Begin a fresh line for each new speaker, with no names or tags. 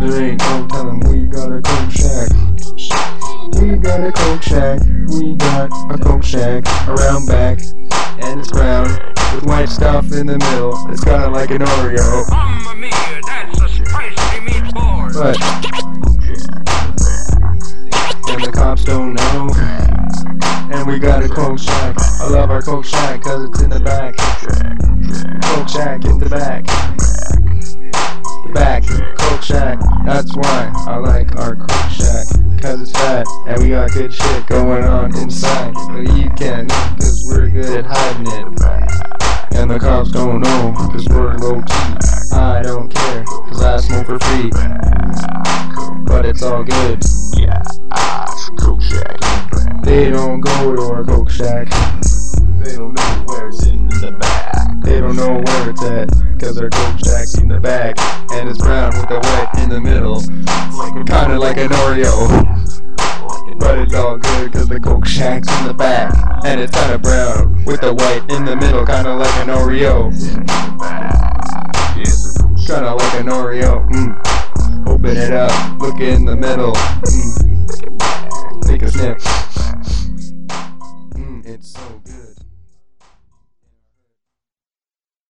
There ain't no telling we got a Coke Shack. We got a Coke Shack. We got a Coke Shack around back. And it's brown with white stuff in the middle. It's kinda like an Oreo.
Mamma mia, that's a spicy meatball.
But and the cops don't know. And we got a Coke Shack. I love our Coke Shack cause it's in the back. Coke Shack in the back. That's why I like our Coke Shack. Cause it's fat and we got good shit going on inside. But you can't cause we're good at hiding it. And the cops don't know cause we're low key. I don't care cause I smoke for free. But it's all good. Yeah, I cook shack. They don't go to our Coke Shack.
They don't know where it's in the back.
They don't know where it's at, cause our Coke Shack's in the back, and it's brown with the white in the middle. Kinda like an Oreo. But it's all good cause the Coke Shack's in the back. And it's kinda brown with the white in the middle, kinda like an Oreo. Kinda like an Oreo. Mm. Open it up, look in the middle. Mm. Take a sniff. Mm, it's so